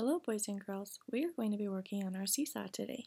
Hello boys and girls, we are going to be working on our seesaw today.